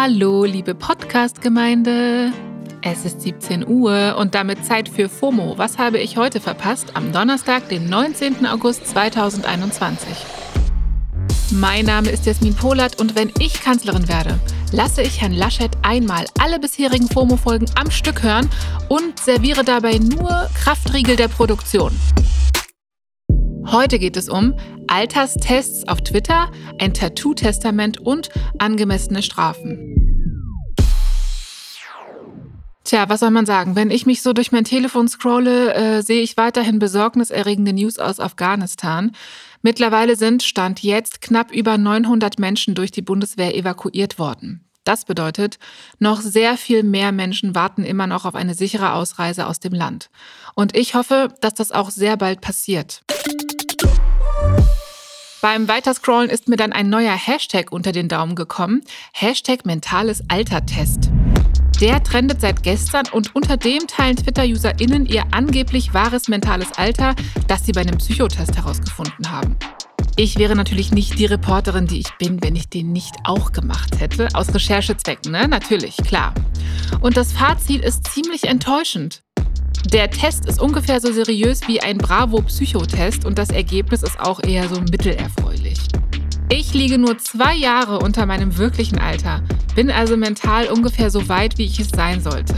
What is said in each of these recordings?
Hallo, liebe Podcast-Gemeinde. Es ist 17 Uhr und damit Zeit für FOMO. Was habe ich heute verpasst? Am Donnerstag, den 19. August 2021. Mein Name ist Jasmin Polat und wenn ich Kanzlerin werde, lasse ich Herrn Laschet einmal alle bisherigen FOMO-Folgen am Stück hören und serviere dabei nur Kraftriegel der Produktion. Heute geht es um Alterstests auf Twitter, ein Tattoo-Testament und angemessene Strafen. Tja, was soll man sagen? Wenn ich mich so durch mein Telefon scrolle, äh, sehe ich weiterhin besorgniserregende News aus Afghanistan. Mittlerweile sind, Stand jetzt, knapp über 900 Menschen durch die Bundeswehr evakuiert worden. Das bedeutet, noch sehr viel mehr Menschen warten immer noch auf eine sichere Ausreise aus dem Land. Und ich hoffe, dass das auch sehr bald passiert. Beim Weiterscrollen ist mir dann ein neuer Hashtag unter den Daumen gekommen. Hashtag mentales Altertest. Der trendet seit gestern und unter dem teilen Twitter-UserInnen ihr angeblich wahres mentales Alter, das sie bei einem Psychotest herausgefunden haben. Ich wäre natürlich nicht die Reporterin, die ich bin, wenn ich den nicht auch gemacht hätte. Aus Recherchezwecken, ne? Natürlich, klar. Und das Fazit ist ziemlich enttäuschend. Der Test ist ungefähr so seriös wie ein Bravo-Psychotest und das Ergebnis ist auch eher so mittelerfreulich. Ich liege nur zwei Jahre unter meinem wirklichen Alter, bin also mental ungefähr so weit, wie ich es sein sollte.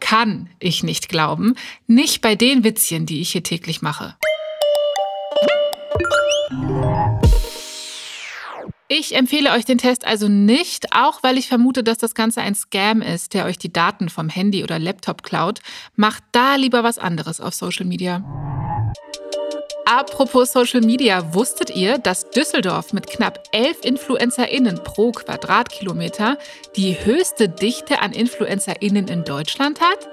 Kann ich nicht glauben, nicht bei den Witzchen, die ich hier täglich mache. Ich empfehle euch den Test also nicht, auch weil ich vermute, dass das Ganze ein Scam ist, der euch die Daten vom Handy oder Laptop klaut. Macht da lieber was anderes auf Social Media. Apropos Social Media, wusstet ihr, dass Düsseldorf mit knapp 11 InfluencerInnen pro Quadratkilometer die höchste Dichte an InfluencerInnen in Deutschland hat?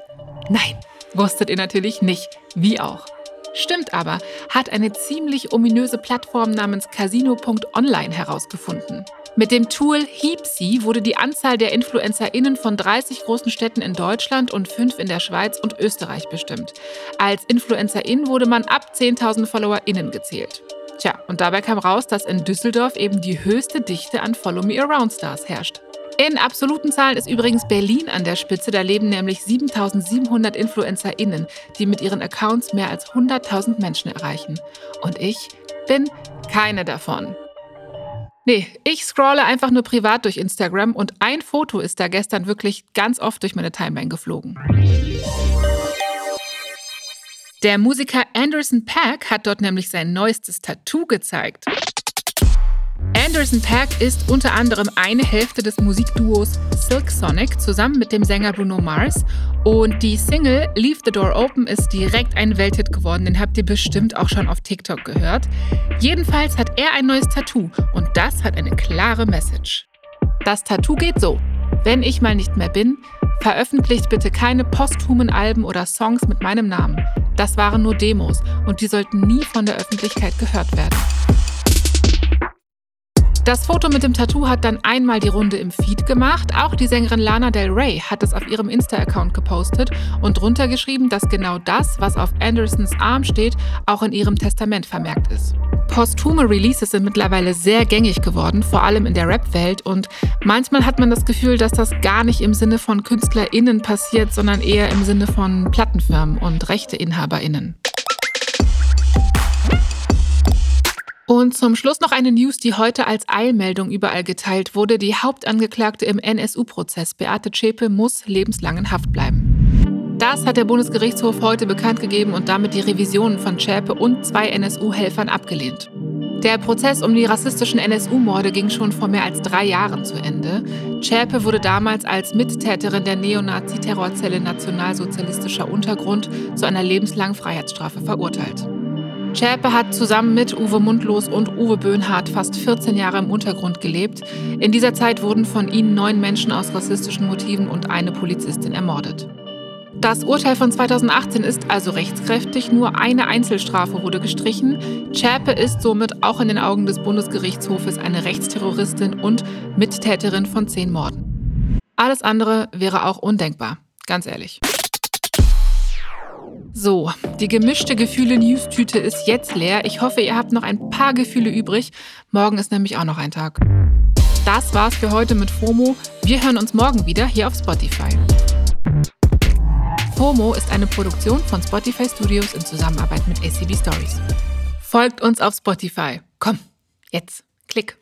Nein, wusstet ihr natürlich nicht. Wie auch. Stimmt aber, hat eine ziemlich ominöse Plattform namens Casino.online herausgefunden. Mit dem Tool Heapsy wurde die Anzahl der InfluencerInnen von 30 großen Städten in Deutschland und 5 in der Schweiz und Österreich bestimmt. Als InfluencerIn wurde man ab 10.000 FollowerInnen gezählt. Tja, und dabei kam raus, dass in Düsseldorf eben die höchste Dichte an Follow Me Around Stars herrscht. In absoluten Zahlen ist übrigens Berlin an der Spitze. Da leben nämlich 7700 InfluencerInnen, die mit ihren Accounts mehr als 100.000 Menschen erreichen. Und ich bin keine davon. Nee, ich scrolle einfach nur privat durch Instagram und ein Foto ist da gestern wirklich ganz oft durch meine Timeline geflogen. Der Musiker Anderson Pack hat dort nämlich sein neuestes Tattoo gezeigt. Anderson Paak ist unter anderem eine Hälfte des Musikduos Silk Sonic zusammen mit dem Sänger Bruno Mars. Und die Single Leave the Door Open ist direkt ein Welthit geworden. Den habt ihr bestimmt auch schon auf TikTok gehört. Jedenfalls hat er ein neues Tattoo und das hat eine klare Message. Das Tattoo geht so. Wenn ich mal nicht mehr bin, veröffentlicht bitte keine posthumen Alben oder Songs mit meinem Namen. Das waren nur Demos und die sollten nie von der Öffentlichkeit gehört werden. Das Foto mit dem Tattoo hat dann einmal die Runde im Feed gemacht. Auch die Sängerin Lana Del Rey hat es auf ihrem Insta-Account gepostet und drunter geschrieben, dass genau das, was auf Andersons Arm steht, auch in ihrem Testament vermerkt ist. Posthume Releases sind mittlerweile sehr gängig geworden, vor allem in der Rap-Welt. Und manchmal hat man das Gefühl, dass das gar nicht im Sinne von KünstlerInnen passiert, sondern eher im Sinne von Plattenfirmen und RechteinhaberInnen. Und zum Schluss noch eine News, die heute als Eilmeldung überall geteilt wurde. Die Hauptangeklagte im NSU-Prozess, Beate Zschäpe, muss lebenslang in Haft bleiben. Das hat der Bundesgerichtshof heute bekannt gegeben und damit die Revisionen von Zschäpe und zwei NSU-Helfern abgelehnt. Der Prozess um die rassistischen NSU-Morde ging schon vor mehr als drei Jahren zu Ende. Zschäpe wurde damals als Mittäterin der Neonazi-Terrorzelle Nationalsozialistischer Untergrund zu einer lebenslangen Freiheitsstrafe verurteilt. Schäpe hat zusammen mit Uwe Mundlos und Uwe Böhnhardt fast 14 Jahre im Untergrund gelebt. In dieser Zeit wurden von ihnen neun Menschen aus rassistischen Motiven und eine Polizistin ermordet. Das Urteil von 2018 ist also rechtskräftig, nur eine Einzelstrafe wurde gestrichen. Schäpe ist somit auch in den Augen des Bundesgerichtshofes eine Rechtsterroristin und Mittäterin von zehn Morden. Alles andere wäre auch undenkbar, ganz ehrlich. So, die gemischte Gefühle-News-Tüte ist jetzt leer. Ich hoffe, ihr habt noch ein paar Gefühle übrig. Morgen ist nämlich auch noch ein Tag. Das war's für heute mit FOMO. Wir hören uns morgen wieder hier auf Spotify. FOMO ist eine Produktion von Spotify Studios in Zusammenarbeit mit ACB Stories. Folgt uns auf Spotify. Komm, jetzt, klick.